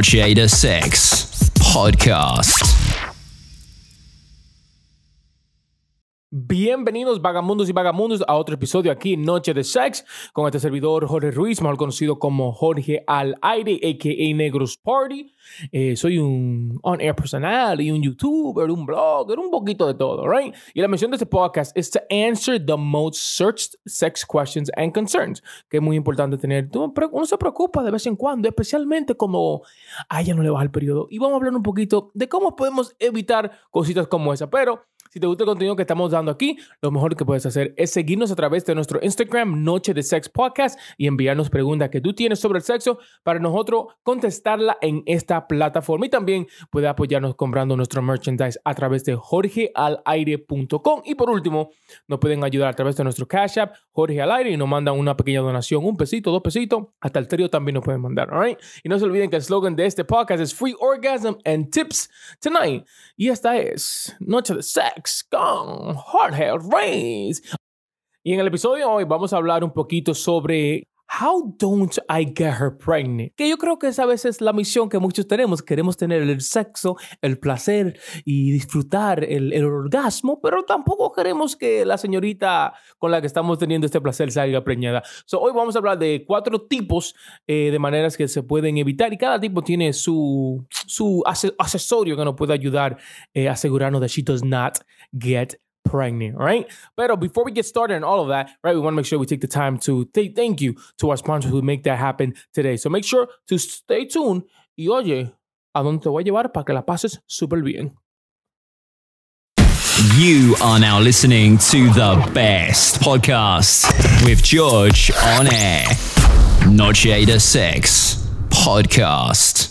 noche de sexo. Voy Bienvenidos vagamundos y vagamundos a otro episodio aquí Noche de Sex con este servidor Jorge Ruiz, mejor conocido como Jorge Al Aire, a.k.a. Negros Party. Eh, soy un on-air personal y un youtuber, un blogger, un poquito de todo, right? Y la misión de este podcast es to answer the most searched sex questions and concerns, que es muy importante tener. Uno se preocupa de vez en cuando, especialmente como a ella no le baja el periodo. Y vamos a hablar un poquito de cómo podemos evitar cositas como esa, pero si te gusta el contenido que estamos dando aquí, lo mejor que puedes hacer es seguirnos a través de nuestro Instagram, Noche de Sex Podcast, y enviarnos preguntas que tú tienes sobre el sexo para nosotros contestarla en esta plataforma. Y también puedes apoyarnos comprando nuestro merchandise a través de jorgealaire.com. Y por último, nos pueden ayudar a través de nuestro Cash App, Jorge al Aire, y nos mandan una pequeña donación, un pesito, dos pesitos, hasta el trío también nos pueden mandar, all Y no se olviden que el slogan de este podcast es Free Orgasm and Tips Tonight. Y esta es Noche de Sex con Jorge Reyes. Y en el episodio de hoy vamos a hablar un poquito sobre How don't I get her pregnant? Que yo creo que esa vez es la misión que muchos tenemos. Queremos tener el sexo, el placer y disfrutar el, el, orgasmo, pero tampoco queremos que la señorita con la que estamos teniendo este placer salga preñada. So, hoy vamos a hablar de cuatro tipos eh, de maneras que se pueden evitar y cada tipo tiene su, su asesorio que nos puede ayudar eh, a asegurarnos de she does not get pregnant, right? But uh, before we get started and all of that, right, we want to make sure we take the time to say thank you to our sponsors who make that happen today. So make sure to stay tuned y oye, a dónde te voy a llevar para que la pases súper bien. You are now listening to the best podcast with George on air. Noche de Sex Podcast.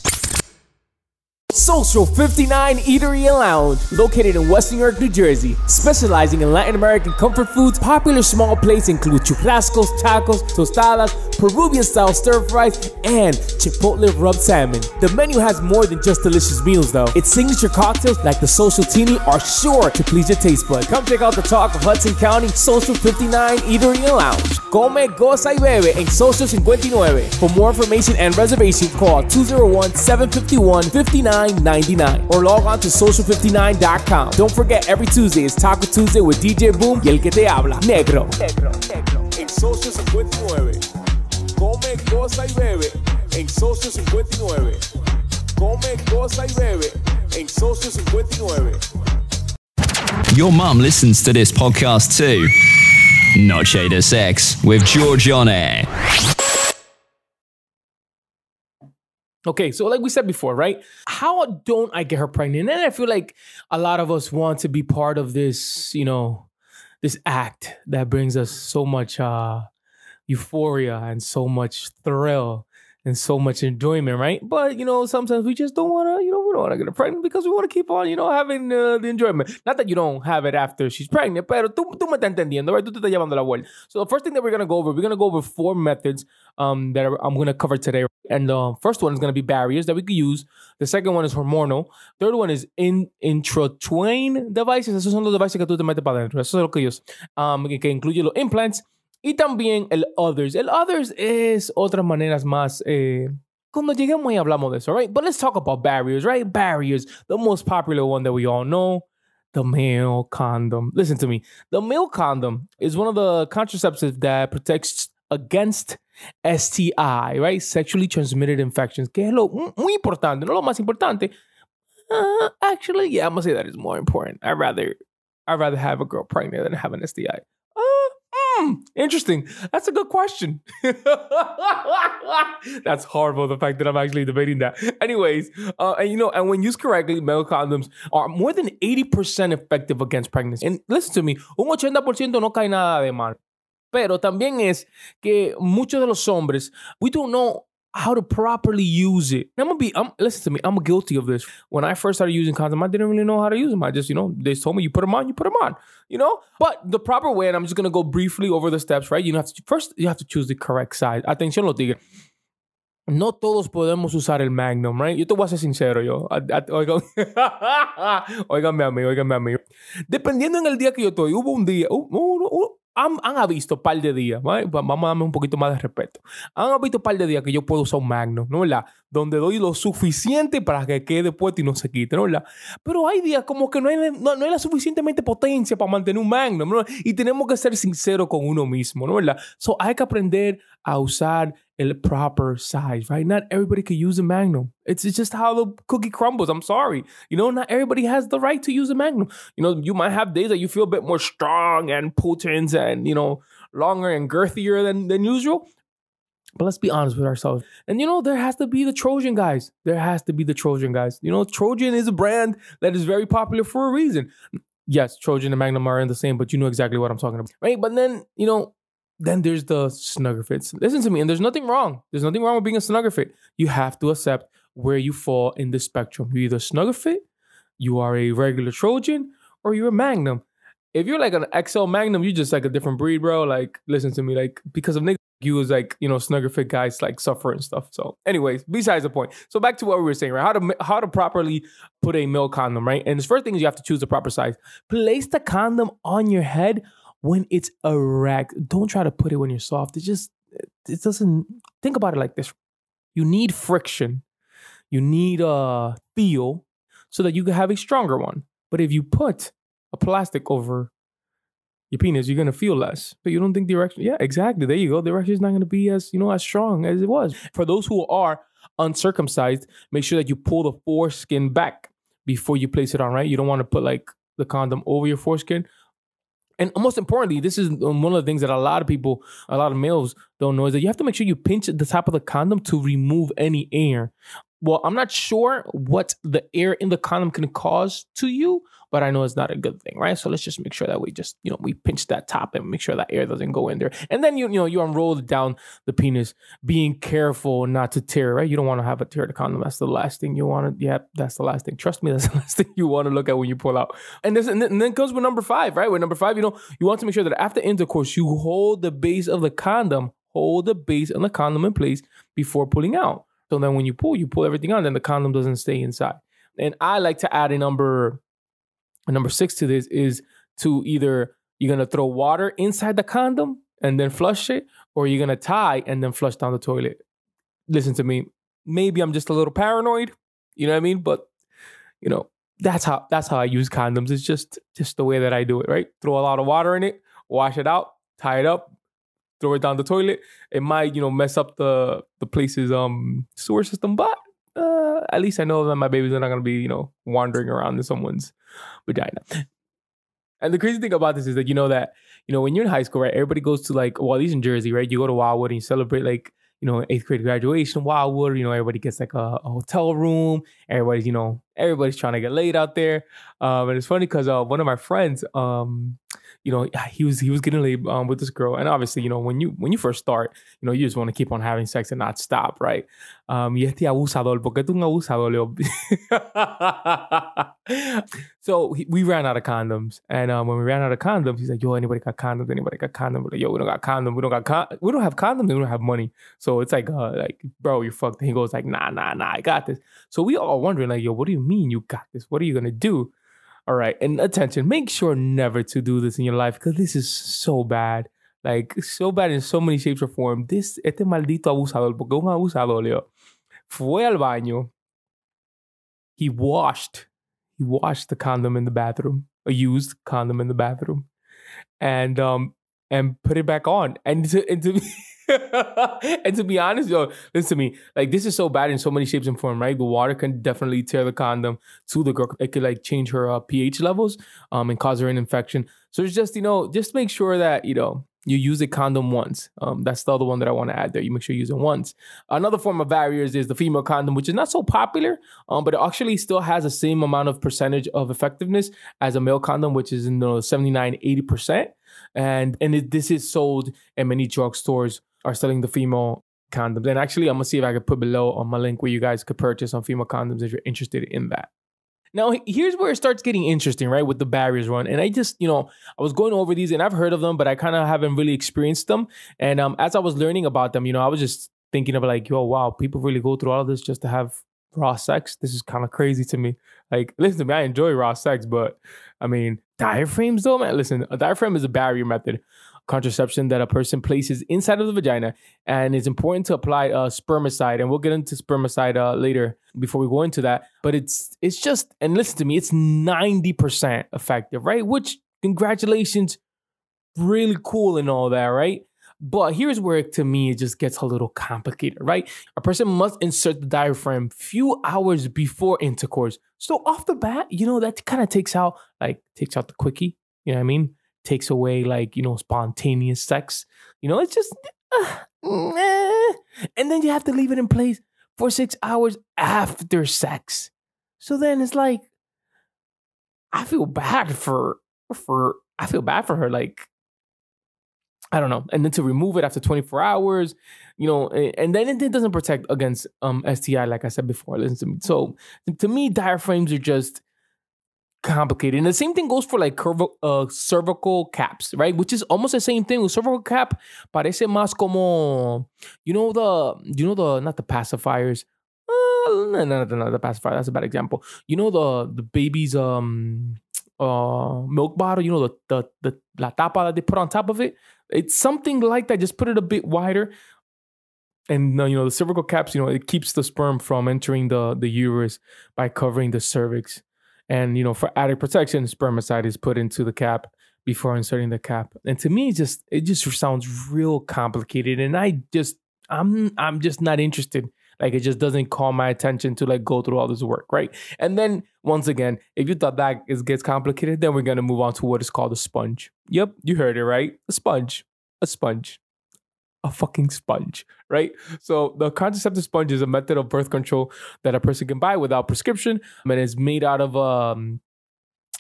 Social 59 Eatery and Lounge, located in West New York, New Jersey, specializing in Latin American comfort foods. Popular small plates include churrascos, tacos, tostadas, Peruvian style stir fries, and chipotle rubbed salmon. The menu has more than just delicious meals, though. Its signature cocktails, like the Social Teeny, are sure to please your taste buds. Come check out the talk of Hudson County Social 59 Eatery and Lounge. Come, goza y bebe en Social 59. For more information and reservations, call 201 751 59 $59.99 or log on to social59.com. Don't forget, every Tuesday is Taco Tuesday with DJ Boom y el que te habla, Negro. Negro, negro. En Social 59. Come, goza y bebe en Social 59. Come, goza y bebe en Social 59. Your mum listens to this podcast too. Noche de Sex with George on air. Okay, so like we said before, right? How don't I get her pregnant? And I feel like a lot of us want to be part of this, you know, this act that brings us so much uh euphoria and so much thrill and so much enjoyment, right? But you know, sometimes we just don't want to, you know, we don't want to get pregnant because we want to keep on, you know, having uh, the enjoyment. Not that you don't have it after she's pregnant, pero tú, tú me estás entendiendo, right? Tú te estás llevando la vuelta. So the first thing that we're gonna go over, we're gonna go over four methods um, that I'm gonna cover today, and the first one is gonna be barriers that we could use. The second one is hormonal. Third one is in intrauterine devices. Esos son los devices que tú te metes para adentro. Eso es lo que ellos, um, que incluye los implants. Y también el others. El others es otras maneras más. Eh, cuando lleguemos y hablamos de eso, right? But let's talk about barriers, right? Barriers. The most popular one that we all know. The male condom. Listen to me. The male condom is one of the contraceptives that protects against STI, right? Sexually transmitted infections. Que es lo muy importante, no lo más importante. Uh, actually, yeah, I'm gonna say that is more important. I'd rather, I'd rather have a girl pregnant than have an STI. Hmm, interesting. That's a good question. That's horrible. The fact that I'm actually debating that. Anyways, uh, and you know, and when used correctly, male condoms are more than 80% effective against pregnancy. And listen to me, un 80% no cae nada de mal. Pero también es que muchos de los hombres, we don't know how to properly use it. I'm gonna be, I'm, listen to me, I'm guilty of this. When I first started using condoms, I didn't really know how to use them. I just, you know, they told me you put them on, you put them on, you know? But the proper way, and I'm just gonna go briefly over the steps, right? You have to, first, you have to choose the correct size. Atención, lo tigre. no todos podemos usar el Magnum, right? Yo te voy a ser sincero, yo. Oigan, óiganme a mí, óiganme a mí. Dependiendo en el día que yo estoy, hubo un día, uno- uno- han, han visto par de días, right? Va- vamos a darme un poquito más de respeto. Han visto par de días que yo puedo usar un Magnum, ¿no verdad? Donde doy lo suficiente para que quede puesto y no se quite, ¿no verdad? Pero hay días como que no hay, no, no hay la suficientemente potencia para mantener un Magnum, ¿no? Y tenemos que ser sinceros con uno mismo, ¿no verdad? So hay que aprender a usar el proper size, right? Not everybody can use a Magnum. It's, it's just how the cookie crumbles. I'm sorry. You know, not everybody has the right to use a Magnum. You know, you might have days that you feel a bit more strong and potent and, you know, longer and girthier than, than usual. But let's be honest with ourselves. And you know, there has to be the Trojan guys. There has to be the Trojan guys. You know, Trojan is a brand that is very popular for a reason. Yes, Trojan and Magnum are in the same, but you know exactly what I'm talking about. Right? But then, you know, then there's the snugger fits. Listen to me, and there's nothing wrong. There's nothing wrong with being a snugger fit. You have to accept where you fall in the spectrum. You're either snugger fit, you are a regular Trojan, or you're a Magnum. If you're like an XL Magnum, you're just like a different breed, bro. Like, listen to me, like because of niggas, you was like you know snugger fit guys like suffer and stuff. So, anyways, besides the point. So back to what we were saying, right? How to how to properly put a male condom, right? And the first thing is you have to choose the proper size. Place the condom on your head when it's a erect. Don't try to put it when you're soft. It just it doesn't think about it like this. You need friction. You need a feel so that you can have a stronger one. But if you put a plastic over your penis, you're gonna feel less. But you don't think the erection, yeah, exactly. There you go. The erection is not gonna be as you know as strong as it was. For those who are uncircumcised, make sure that you pull the foreskin back before you place it on, right? You don't want to put like the condom over your foreskin. And most importantly, this is um, one of the things that a lot of people, a lot of males don't know is that you have to make sure you pinch the top of the condom to remove any air. Well, I'm not sure what the air in the condom can cause to you, but I know it's not a good thing, right? So let's just make sure that we just, you know, we pinch that top and make sure that air doesn't go in there. And then you, you know, you unroll down the penis, being careful not to tear, right? You don't want to have a tear the condom. That's the last thing you want to, yeah, that's the last thing. Trust me, that's the last thing you want to look at when you pull out. And this, and then comes with number five, right? With number five, you know, you want to make sure that after intercourse, you hold the base of the condom, hold the base of the condom in place before pulling out. So then when you pull, you pull everything out, then the condom doesn't stay inside. And I like to add a number, a number six to this is to either you're gonna throw water inside the condom and then flush it, or you're gonna tie and then flush down the toilet. Listen to me. Maybe I'm just a little paranoid, you know what I mean? But you know, that's how that's how I use condoms. It's just just the way that I do it, right? Throw a lot of water in it, wash it out, tie it up, throw it down the toilet. It might, you know, mess up the the place's um sewer system, but uh, at least I know that my babies are not gonna be, you know, wandering around in someone's vagina. And the crazy thing about this is that you know that you know when you're in high school, right? Everybody goes to like well, at least in Jersey, right? You go to Wildwood and you celebrate like you know eighth grade graduation, Wildwood. You know everybody gets like a, a hotel room. Everybody's you know everybody's trying to get laid out there. Um, and it's funny because uh, one of my friends, um, you know, he was he was getting laid um, with this girl, and obviously, you know, when you when you first start, you know, you just want to keep on having sex and not stop, right? Um, y este abusador, porque tú un abusador, so he, we ran out of condoms, and um, when we ran out of condoms, he's like, "Yo, anybody got condoms? Anybody got condoms?" We're like, "Yo, we don't got condoms. We don't got con- we don't have condoms. We don't have money." So it's like, uh, like, bro, you're fucked. And he goes like, "Nah, nah, nah, I got this." So we all wondering like, "Yo, what do you mean you got this? What are you gonna do?" All right, and attention, make sure never to do this in your life because this is so bad. Like, so bad in so many shapes or forms. This, este maldito abusador, porque un abusador, Leo, fue al baño. He washed, he washed the condom in the bathroom, a used condom in the bathroom, and um, and put it back on. And to, and to and to be honest, yo, listen to me. Like this is so bad in so many shapes and forms, right? The water can definitely tear the condom to the girl. It could like change her uh, pH levels, um, and cause her an infection. So it's just you know, just make sure that you know you use a condom once. Um, that's the other one that I want to add there. You make sure you use it once. Another form of barriers is the female condom, which is not so popular, um, but it actually still has the same amount of percentage of effectiveness as a male condom, which is in the 79, 80%. And and it, this is sold in many drugstores are selling the female condoms. And actually, I'm gonna see if I could put below on my link where you guys could purchase on female condoms if you're interested in that. Now, here's where it starts getting interesting, right? With the barriers one. And I just, you know, I was going over these and I've heard of them, but I kind of haven't really experienced them. And um, as I was learning about them, you know, I was just thinking of like, yo, wow, people really go through all of this just to have raw sex. This is kind of crazy to me. Like, listen to me, I enjoy raw sex, but I mean, diaphragms though, man. Listen, a diaphragm is a barrier method contraception that a person places inside of the vagina, and it's important to apply a spermicide. And we'll get into spermicide uh, later before we go into that. But it's it's just and listen to me, it's ninety percent effective, right? Which congratulations, really cool and all that, right? But here's where to me it just gets a little complicated, right? A person must insert the diaphragm few hours before intercourse. So off the bat, you know, that kind of takes out like takes out the quickie, you know what I mean? Takes away like, you know, spontaneous sex. You know, it's just uh, and then you have to leave it in place for 6 hours after sex. So then it's like I feel bad for for I feel bad for her like I don't know. And then to remove it after 24 hours, you know, and then it doesn't protect against um STI, like I said before. Listen to me. So to me, diaphragms are just complicated. And the same thing goes for like curvo, uh, cervical caps, right? Which is almost the same thing. With cervical cap, parece más como, you know, the, you know, the, not the pacifiers. Uh, no, no, no, no, the pacifier. That's a bad example. You know, the, the baby's, um, uh, milk bottle, you know, the, the, the, la tapa that they put on top of it. It's something like that. Just put it a bit wider. And uh, you know the cervical caps, you know, it keeps the sperm from entering the the uterus by covering the cervix. And you know, for added protection, spermicide is put into the cap before inserting the cap. And to me, it just it just sounds real complicated. And I just I'm I'm just not interested. Like it just doesn't call my attention to like go through all this work, right? And then once again, if you thought that is gets complicated, then we're gonna move on to what is called a sponge. Yep, you heard it right. A sponge. A sponge. A fucking sponge, right? So the contraceptive sponge is a method of birth control that a person can buy without prescription, and it's made out of um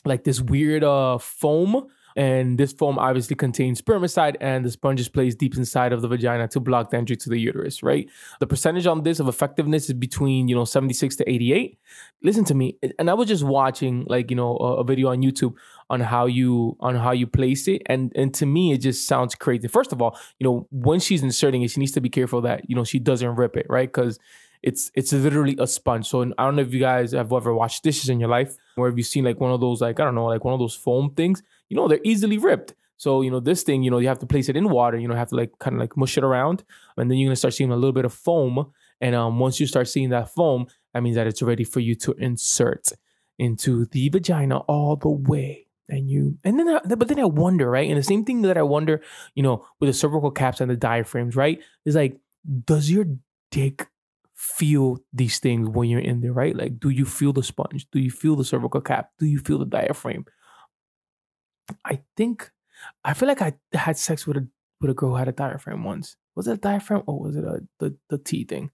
like this weird uh foam and this foam obviously contains spermicide, and the sponge is placed deep inside of the vagina to block the entry to the uterus, right? The percentage on this of effectiveness is between, you know, 76 to 88. Listen to me. And I was just watching like, you know, a, a video on YouTube on how you on how you place it. And and to me, it just sounds crazy. First of all, you know, when she's inserting it, she needs to be careful that, you know, she doesn't rip it, right? Because it's it's literally a sponge. So I don't know if you guys have ever washed dishes in your life, or have you seen like one of those like I don't know like one of those foam things. You know they're easily ripped. So you know this thing, you know you have to place it in water. You know have to like kind of like mush it around, and then you're gonna start seeing a little bit of foam. And um, once you start seeing that foam, that means that it's ready for you to insert into the vagina all the way. And you, and then, I, but then I wonder, right? And the same thing that I wonder, you know, with the cervical caps and the diaphragms, right? Is like, does your dick feel these things when you're in there, right? Like, do you feel the sponge? Do you feel the cervical cap? Do you feel the diaphragm? I think I feel like I had sex with a with a girl who had a diaphragm once. Was it a diaphragm or was it a the the T thing?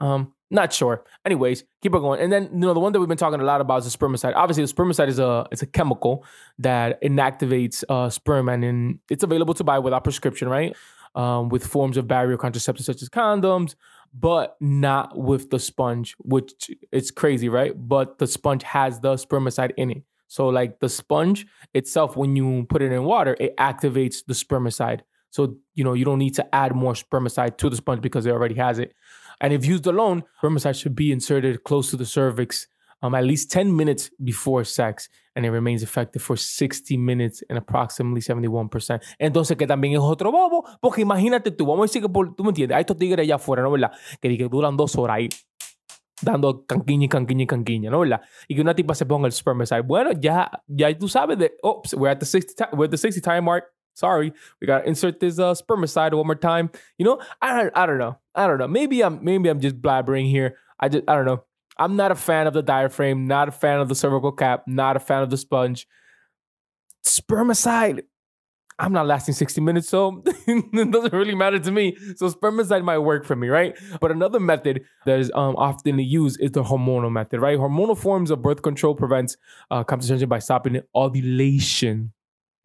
Um, not sure. Anyways, keep it going. And then you know the one that we've been talking a lot about is the spermicide. Obviously, the spermicide is a it's a chemical that inactivates uh, sperm, and in, it's available to buy without prescription, right? Um, with forms of barrier contraceptives such as condoms, but not with the sponge, which it's crazy, right? But the sponge has the spermicide in it. So like the sponge itself, when you put it in water, it activates the spermicide. So you know you don't need to add more spermicide to the sponge because it already has it. And if used alone, spermicide should be inserted close to the cervix um, at least 10 minutes before sex and it remains effective for 60 minutes and approximately 71%. Entonces, que también es otro bobo, porque imagínate tú, vamos a decir que por, tú me entiendes, hay estos tigres allá afuera, ¿no verdad? Que, que duran dos horas ahí dando canquiña canquiña canquiña, ¿no verdad? Y que una tipa se ponga el spermicide. Bueno, ya, ya tú sabes de, oops, we're at the 60, we're at the 60 time mark. Sorry, we gotta insert this uh, spermicide one more time. You know, I, I don't know. I don't know. Maybe I'm maybe I'm just blabbering here. I just I don't know. I'm not a fan of the diaphragm, not a fan of the cervical cap, not a fan of the sponge. Spermicide, I'm not lasting 60 minutes, so it doesn't really matter to me. So spermicide might work for me, right? But another method that is um, often used is the hormonal method, right? Hormonal forms of birth control prevents uh, contraception by stopping ovulation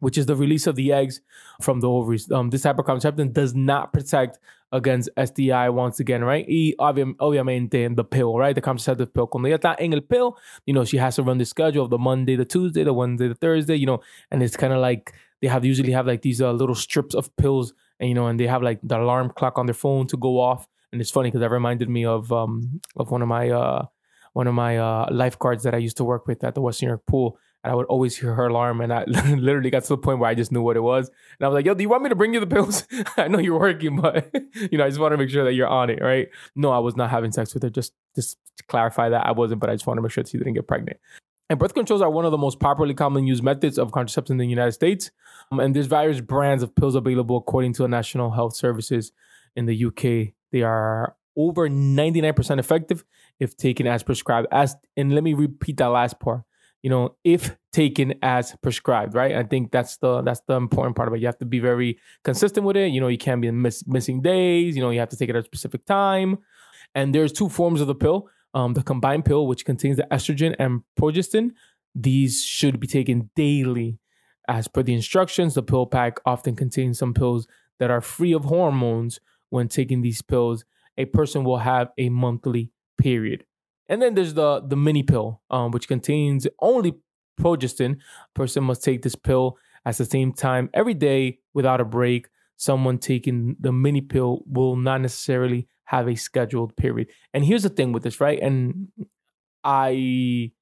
which is the release of the eggs from the ovaries. Um, this type of contraception does not protect against STI once again, right? Y obviamente the pill, right? The contraceptive pill. Cuando ella está en el pill, you know, she has to run the schedule of the Monday, the Tuesday, the Wednesday, the Thursday, you know, and it's kind of like they have usually have like these uh, little strips of pills and you know, and they have like the alarm clock on their phone to go off. And it's funny because that reminded me of um of one of my uh one of my uh lifeguards that I used to work with at the West New York pool. And I would always hear her alarm, and I literally got to the point where I just knew what it was. And I was like, "Yo, do you want me to bring you the pills? I know you're working, but you know, I just want to make sure that you're on it, right?" No, I was not having sex with her. Just, just clarify that I wasn't, but I just want to make sure she didn't get pregnant. And birth controls are one of the most popularly commonly used methods of contraception in the United States. Um, and there's various brands of pills available according to the National Health Services in the UK. They are over 99% effective if taken as prescribed. As and let me repeat that last part. You know, if taken as prescribed, right? I think that's the that's the important part of it. You have to be very consistent with it. You know, you can't be miss, missing days. You know, you have to take it at a specific time. And there's two forms of the pill. Um, the combined pill, which contains the estrogen and progestin, these should be taken daily. As per the instructions, the pill pack often contains some pills that are free of hormones. When taking these pills, a person will have a monthly period. And then there's the the mini pill, um, which contains only progestin. A person must take this pill at the same time every day without a break. Someone taking the mini pill will not necessarily have a scheduled period. And here's the thing with this, right? And I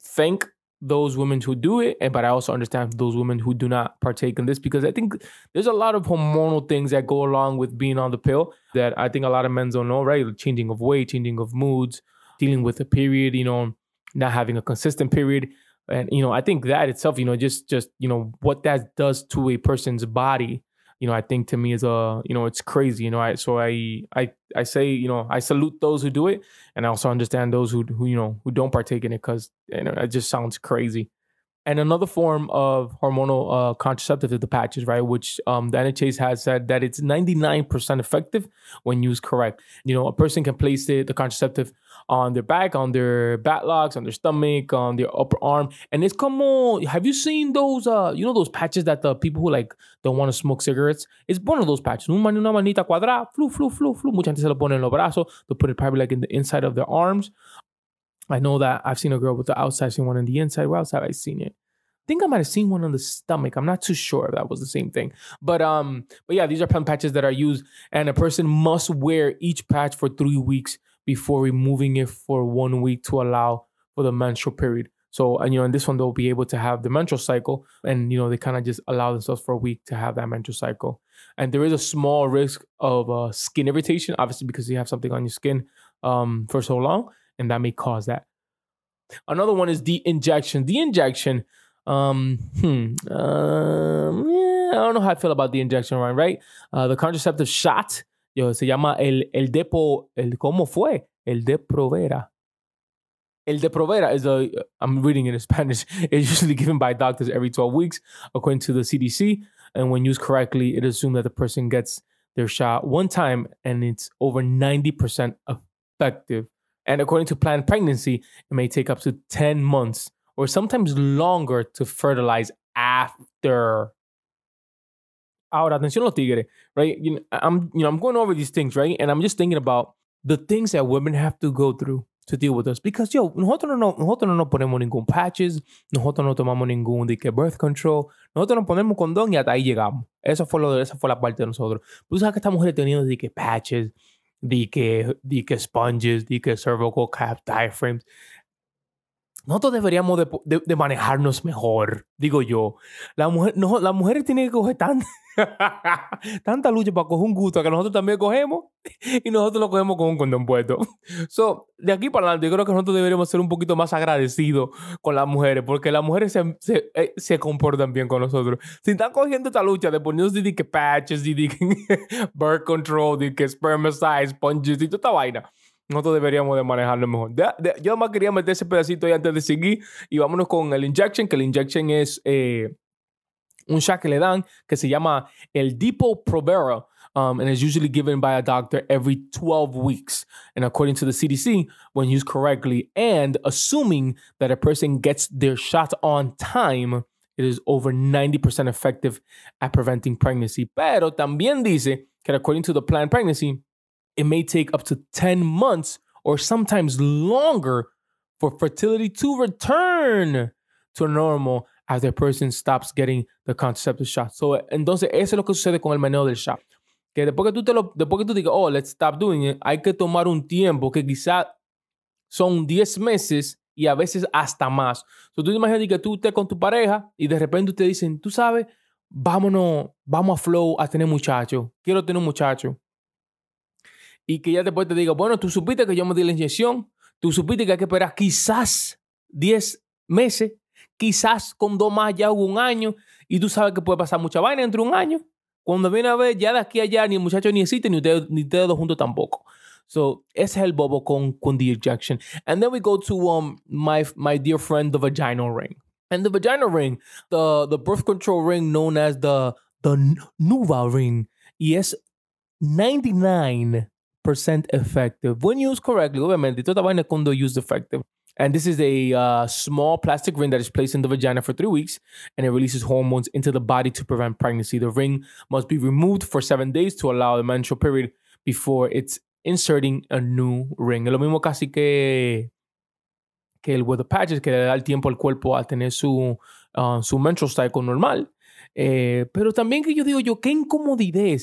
thank those women who do it, but I also understand those women who do not partake in this because I think there's a lot of hormonal things that go along with being on the pill that I think a lot of men don't know, right? Changing of weight, changing of moods, dealing with a period, you know, not having a consistent period. And you know, I think that itself, you know, just just, you know, what that does to a person's body you know, I think to me is a, you know, it's crazy, you know. I so I I I say, you know, I salute those who do it, and I also understand those who who you know who don't partake in it because you know it just sounds crazy. And another form of hormonal uh, contraceptive is the patches, right? Which um, the NHS has said that it's 99% effective when used correct. You know, a person can place the, the contraceptive on their back, on their locks, on their stomach, on their upper arm. And it's como, have you seen those, uh, you know, those patches that the people who like don't want to smoke cigarettes? It's one of those patches. Una manita cuadrada, flu, flu, flu, flu. Mucha gente se lo pone en los brazos. They put it probably like in the inside of their arms. I know that I've seen a girl with the outside, seen one on the inside. Where else have I seen it? I think I might have seen one on the stomach. I'm not too sure if that was the same thing. But um, but yeah, these are pen patches that are used, and a person must wear each patch for three weeks before removing it for one week to allow for the menstrual period. So, and you know, in this one, they'll be able to have the menstrual cycle, and you know, they kind of just allow themselves for a week to have that menstrual cycle. And there is a small risk of uh, skin irritation, obviously, because you have something on your skin um, for so long and that may cause that. Another one is the injection. The injection, um, hmm, um, yeah, I don't know how I feel about the injection, right? Right? Uh, the contraceptive shot, yo, se llama el, el depo, el, ¿cómo fue? El de provera. El de provera is a, I'm reading it in Spanish, it's usually given by doctors every 12 weeks, according to the CDC. And when used correctly, it is assumed that the person gets their shot one time and it's over 90% effective. And according to planned pregnancy, it may take up to 10 months or sometimes longer to fertilize after. Ahora, atención los tigres, right? You know, I'm, you know, I'm going over these things, right? And I'm just thinking about the things that women have to go through to deal with us. Because, yo, nosotros no, nosotros no ponemos ningún patches, nosotros no tomamos ningún de que birth control, nosotros nos ponemos condón y hasta ahí llegamos. Eso fue, lo, esa fue la parte de nosotros. Tú sabes que esta mujer teniendo de que patches, di que, que sponges, di que cervical cap, diaphragms. Nosotros deberíamos de, de, de, manejarnos mejor, digo yo. La mujer, no, las mujeres tienen que coger tan, tanta lucha para coger un gusto que nosotros también cogemos y nosotros lo cogemos con un condón puesto. So, de aquí para adelante, yo creo que nosotros deberíamos ser un poquito más agradecidos con las mujeres porque las mujeres se, se, eh, se comportan bien con nosotros. Si están cogiendo esta lucha de ponernos de que patches, de que birth control, de que sponges y toda esta vaina nosotros deberíamos de manejarlo mejor. De, yo más quería meter ese pedacito ahí antes de seguir y vámonos con el injection, que el injection es eh, un shot que le dan que se llama el Depo Provera. Um, and is usually given by a doctor every 12 weeks. And according to the CDC, when used correctly and assuming that a person gets their shot on time, it is over 90% effective at preventing pregnancy. Pero también dice que according to the planned pregnancy, it may take up to 10 months or sometimes longer for fertility to return to normal as the person stops getting the contraceptive shot. So, entonces, eso es lo que sucede con el manejo del shot. Que después que tú, te lo, después que tú digas, oh, let's stop doing it, hay que tomar un tiempo que quizá son 10 meses y a veces hasta más. So, tú te imaginas que tú estés con tu pareja y de repente te dicen, tú sabes, vámonos, vamos a flow a tener muchacho. Quiero tener un muchacho. Y que ya después te diga, bueno, tú supiste que yo me di la inyección, tú supiste que hay que esperar quizás 10 meses, quizás con dos más ya hubo un año, y tú sabes que puede pasar mucha vaina entre un año. Cuando viene a ver, ya de aquí a allá ni el muchacho ni existe, ni ustedes, ni ustedes dos juntos tampoco. So, ese es el bobo con, con the ejection. And then we go to um, my, my dear friend, the vaginal ring. And the vaginal ring, the, the birth control ring known as the, the Nuva ring, y es 99% effective. When used correctly, obviamente, toda vaina cuando used effective. And this is a uh, small plastic ring that is placed in the vagina for three weeks and it releases hormones into the body to prevent pregnancy. The ring must be removed for seven days to allow the menstrual period before it's inserting a new ring. Lo mismo casi que, que el weather patches, que le da el tiempo al cuerpo a tener su, uh, su menstrual cycle normal. Eh, pero también que yo digo yo, qué incomodidad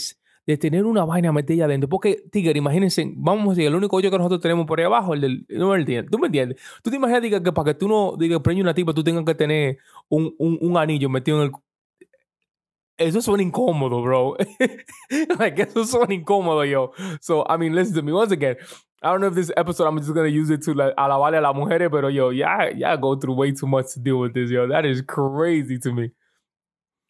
de tener una vaina metida adentro. Porque, Tigger, imagínense, vamos a decir, el único hoyo que nosotros tenemos por ahí abajo, el del. No me entiendes. ¿Tú me entiendes? Tú te imaginas diga, que para que tú no digas, preñe una tipa, tú tengas que tener un, un, un anillo metido en el. Eso suena incómodo, bro. like, eso suena incómodo, yo. So, I mean, listen to me once again. I don't know if this episode I'm just gonna use it to like alabarle a las mujeres, pero yo, yeah, yeah, go through way too much to deal with this, yo. That is crazy to me.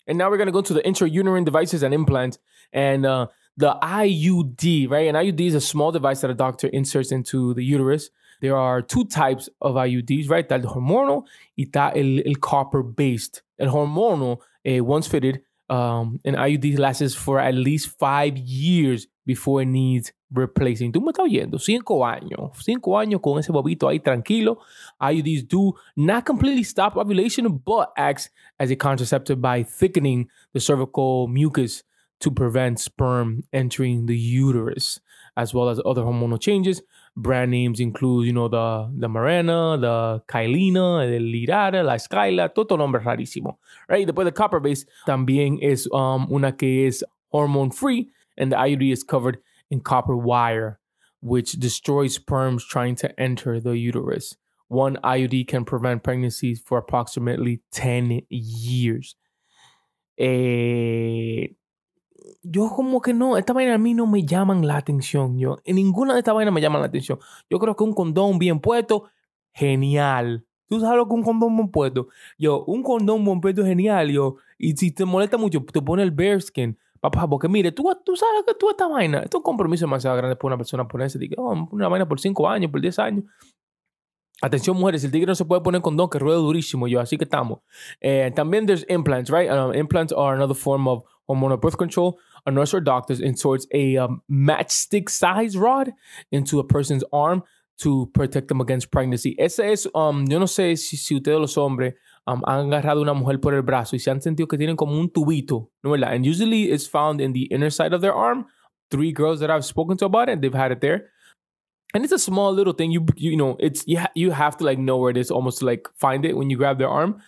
And now we're to go to the intrauterine devices and implants. And uh, the IUD, right? An IUD is a small device that a doctor inserts into the uterus. There are two types of IUDs, right? That hormonal y está el, el copper-based. El hormonal, eh, once fitted, um, an IUD lasts for at least five years before it needs replacing. Tú me estás oyendo, cinco años, cinco años con ese bobito ahí tranquilo. IUDs do not completely stop ovulation, but acts as a contraceptive by thickening the cervical mucus to prevent sperm entering the uterus, as well as other hormonal changes. Brand names include, you know, the, the Mirena, the Kyleena, el Lirara, la Skyla, todo nombre rarísimo, right? Después the copper base también es um, una que es hormone free, and the IUD is covered in copper wire, which destroys sperms trying to enter the uterus. One IUD can prevent pregnancies for approximately 10 years. Eh, yo como que no, esta vaina a mí no me llaman la atención. Yo, en ninguna de estas vainas me llaman la atención. Yo creo que un condón bien puesto, genial. ¿Tú sabes lo que un condón bien puesto? Yo, un condón bien puesto genial, yo. Y si te molesta mucho, te pone el bearskin. Papá, porque mire, tú, tú sabes que tú esta vaina, esto es un compromiso demasiado grande para una persona ponerse. Diga, oh, una vaina por 5 años, por 10 años. Atención, mujeres, el tigre no se puede poner condón, que rueda durísimo, yo, así que estamos. Eh, también there's implants, right? Um, implants are another form of hormonal birth control. A nurse or doctor inserts a um, matchstick size rod into a person's arm to protect them against pregnancy. Ese es, um, yo no sé si ustedes los hombres um, han agarrado a una mujer por el brazo y se han sentido que tienen como un tubito, ¿no verdad? And usually it's found in the inner side of their arm. Three girls that I've spoken to about it, they've had it there. And it's a small little thing. You you know, it's you ha- you have to like know where it is almost to like find it when you grab their arm.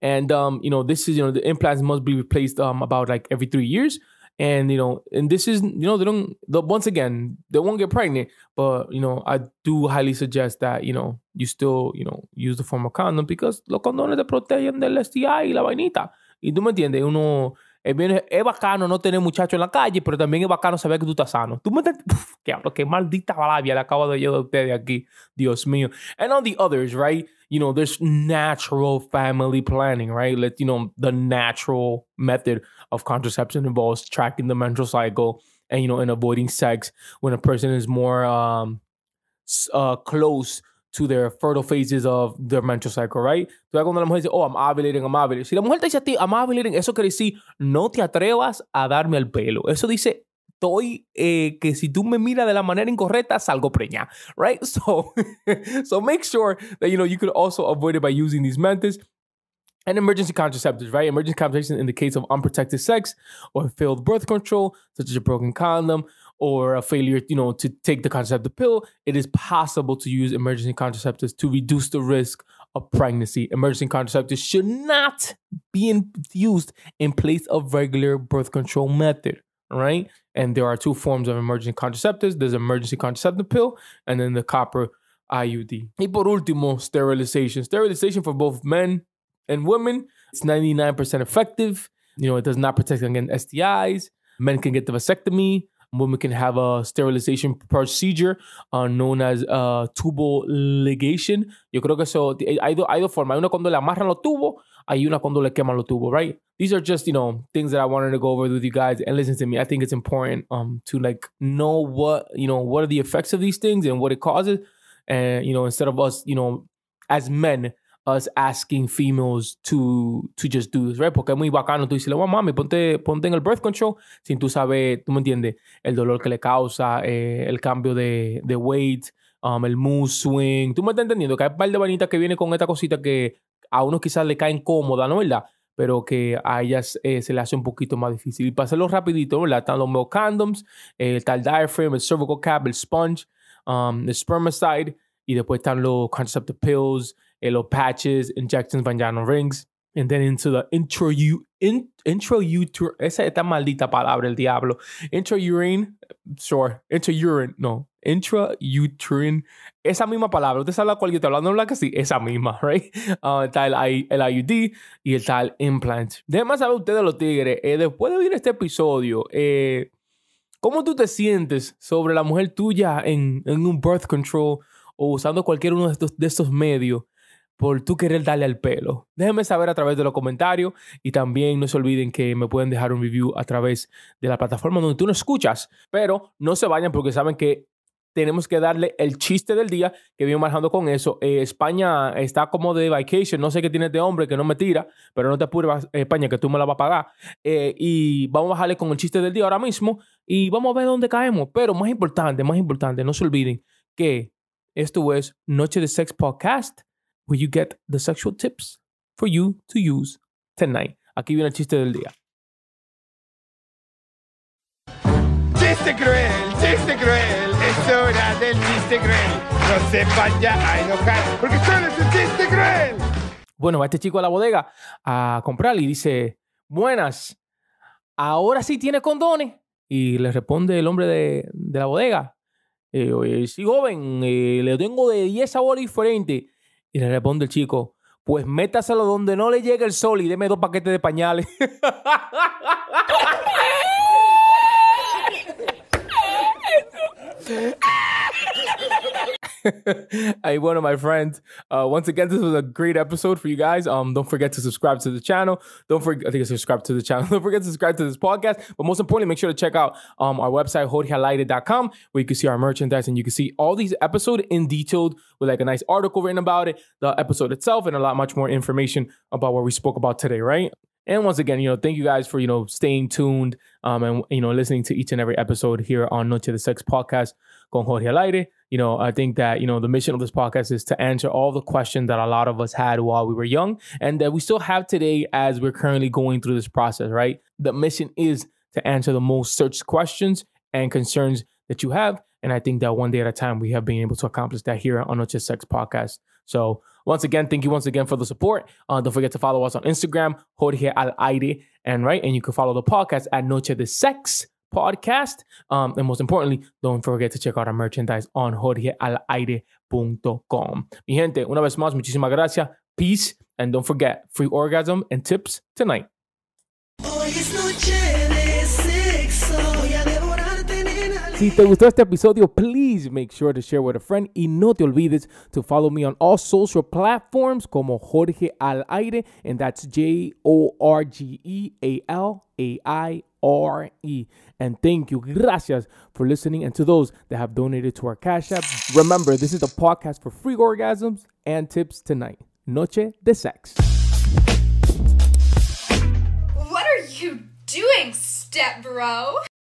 And um, you know, this is you know the implants must be replaced um about like every three years. And you know, and this is you know they don't the, once again they won't get pregnant, but you know I do highly suggest that you know you still you know use the form of condom because los condones te protegen del STI y la vainita. Y tú me entiendes, uno es, bien, es bacano no tener muchachos en la calle, pero también es bacano saber que tú estás sano. Tú me qué, qué maldita le acabo de yo de ustedes aquí, Dios mío. And on the others, right? you know, there's natural family planning, right? Let you know the natural method of contraception involves tracking the menstrual cycle and you know and avoiding sex when a person is more um uh close to their fertile phases of their menstrual cycle, right? Tú cuando la mujer dice, oh, I'm ovulating, I'm ovulating. Si la mujer te dice a ti, I'm ovulating, eso quiere decir, no te atrevas a darme el pelo. Eso dice, estoy eh, que si tú me miras de la manera incorrecta salgo preña, right? So, so make sure that you know you could also avoid it by using these methods. And emergency contraceptives, right? Emergency contraception in the case of unprotected sex or failed birth control, such as a broken condom or a failure, you know, to take the contraceptive pill. It is possible to use emergency contraceptives to reduce the risk of pregnancy. Emergency contraceptives should not be in, used in place of regular birth control method, right? And there are two forms of emergency contraceptives. There's emergency contraceptive pill and then the copper IUD. Y por último, sterilization. Sterilization for both men and women. It's 99% effective. You know, it does not protect against STIs. Men can get the vasectomy. Women can have a sterilization procedure uh, known as uh, tubal ligation. Yo creo que eso, hay, do, hay dos formas. Hay una cuando le amarran los tubos, hay una cuando le queman los tubos, right? These are just, you know, things that I wanted to go over with you guys. And listen to me, I think it's important um, to like know what, you know, what are the effects of these things and what it causes. And, you know, instead of us, you know, as men, us asking females to, to just do this, right? Porque es muy bacano tú dices, oh, mami, ponte, ponte en el birth control sin tú sabes, tú me entiendes, el dolor que le causa, eh, el cambio de, de weight, um, el mood swing. Tú me estás entendiendo que hay un par de vanitas que vienen con esta cosita que a uno quizás le caen cómoda, ¿no? ¿Verdad? Pero que a ellas eh, se le hace un poquito más difícil. Y para hacerlo rapidito, ¿verdad? Están los male condoms, eh, está el diaphragm, el cervical cap, el sponge, um, el spermicide, y después están los contraceptive pills, los patches, injections, vaginal rings, and then into the intro in, intrauterine, esa esta maldita palabra, el diablo, intrauterine, sure, intrauterine, no, intrauterine, esa misma palabra, usted sabe la cual yo estoy hablando, ¿no? que sí, esa misma, right? Uh, está el, IUD y está el implant. Déjenme saber ustedes los tigres, eh, después de oír este episodio, eh, ¿cómo tú te sientes sobre la mujer tuya en, en un birth control o usando cualquier uno de estos, de estos medios? Por tú querer darle al pelo. Déjenme saber a través de los comentarios y también no se olviden que me pueden dejar un review a través de la plataforma donde tú no escuchas, pero no se vayan porque saben que tenemos que darle el chiste del día que viene manejando con eso. Eh, España está como de vacation, no sé qué tienes de hombre que no me tira, pero no te apures, España, que tú me la vas a pagar. Eh, y vamos a bajarle con el chiste del día ahora mismo y vamos a ver dónde caemos. Pero más importante, más importante, no se olviden que esto es Noche de Sex Podcast where you get the sexual tips for you to use tonight. Aquí viene el chiste del día. Chiste cruel, chiste cruel, es hora del chiste cruel. No se vaya a enojar, porque solo es un chiste cruel. Bueno, va este chico a la bodega a comprar y dice, buenas, ahora sí tiene condones. Y le responde el hombre de, de la bodega, eh, sí, joven, eh, le tengo de 10 sabores diferentes. Y le responde el chico, pues métaselo donde no le llegue el sol y deme dos paquetes de pañales. hey, of my friends. Uh, once again, this was a great episode for you guys. Um, don't forget to subscribe to the channel. Don't forget, I think subscribe to the channel. Don't forget to subscribe to this podcast. But most importantly, make sure to check out um our website, jorgealaire.com, where you can see our merchandise and you can see all these episodes in detailed with like a nice article written about it, the episode itself, and a lot much more information about what we spoke about today, right? And once again, you know, thank you guys for, you know, staying tuned um, and, you know, listening to each and every episode here on Noche de Sex podcast con Jorge Alaire. You know, I think that, you know, the mission of this podcast is to answer all the questions that a lot of us had while we were young and that we still have today as we're currently going through this process, right? The mission is to answer the most searched questions and concerns that you have. And I think that one day at a time, we have been able to accomplish that here on Noche Sex Podcast. So once again, thank you once again for the support. Uh, don't forget to follow us on Instagram, Jorge Al Aire, and right, and you can follow the podcast at Noche de Sex Podcast. Um, and most importantly, don't forget to check out our merchandise on jorgealaire.com. Mi gente, una vez más, muchísimas gracias. Peace, and don't forget, free orgasm and tips tonight. Si te gustó este episodio, please make sure to share with a friend y no te olvides to follow me on all social platforms como Jorge Al Aire, and that's J O R G E A L A I R E. And thank you, gracias for listening, and to those that have donated to our Cash App. Remember, this is a podcast for free orgasms and tips tonight. Noche de Sex. What are you doing, step bro?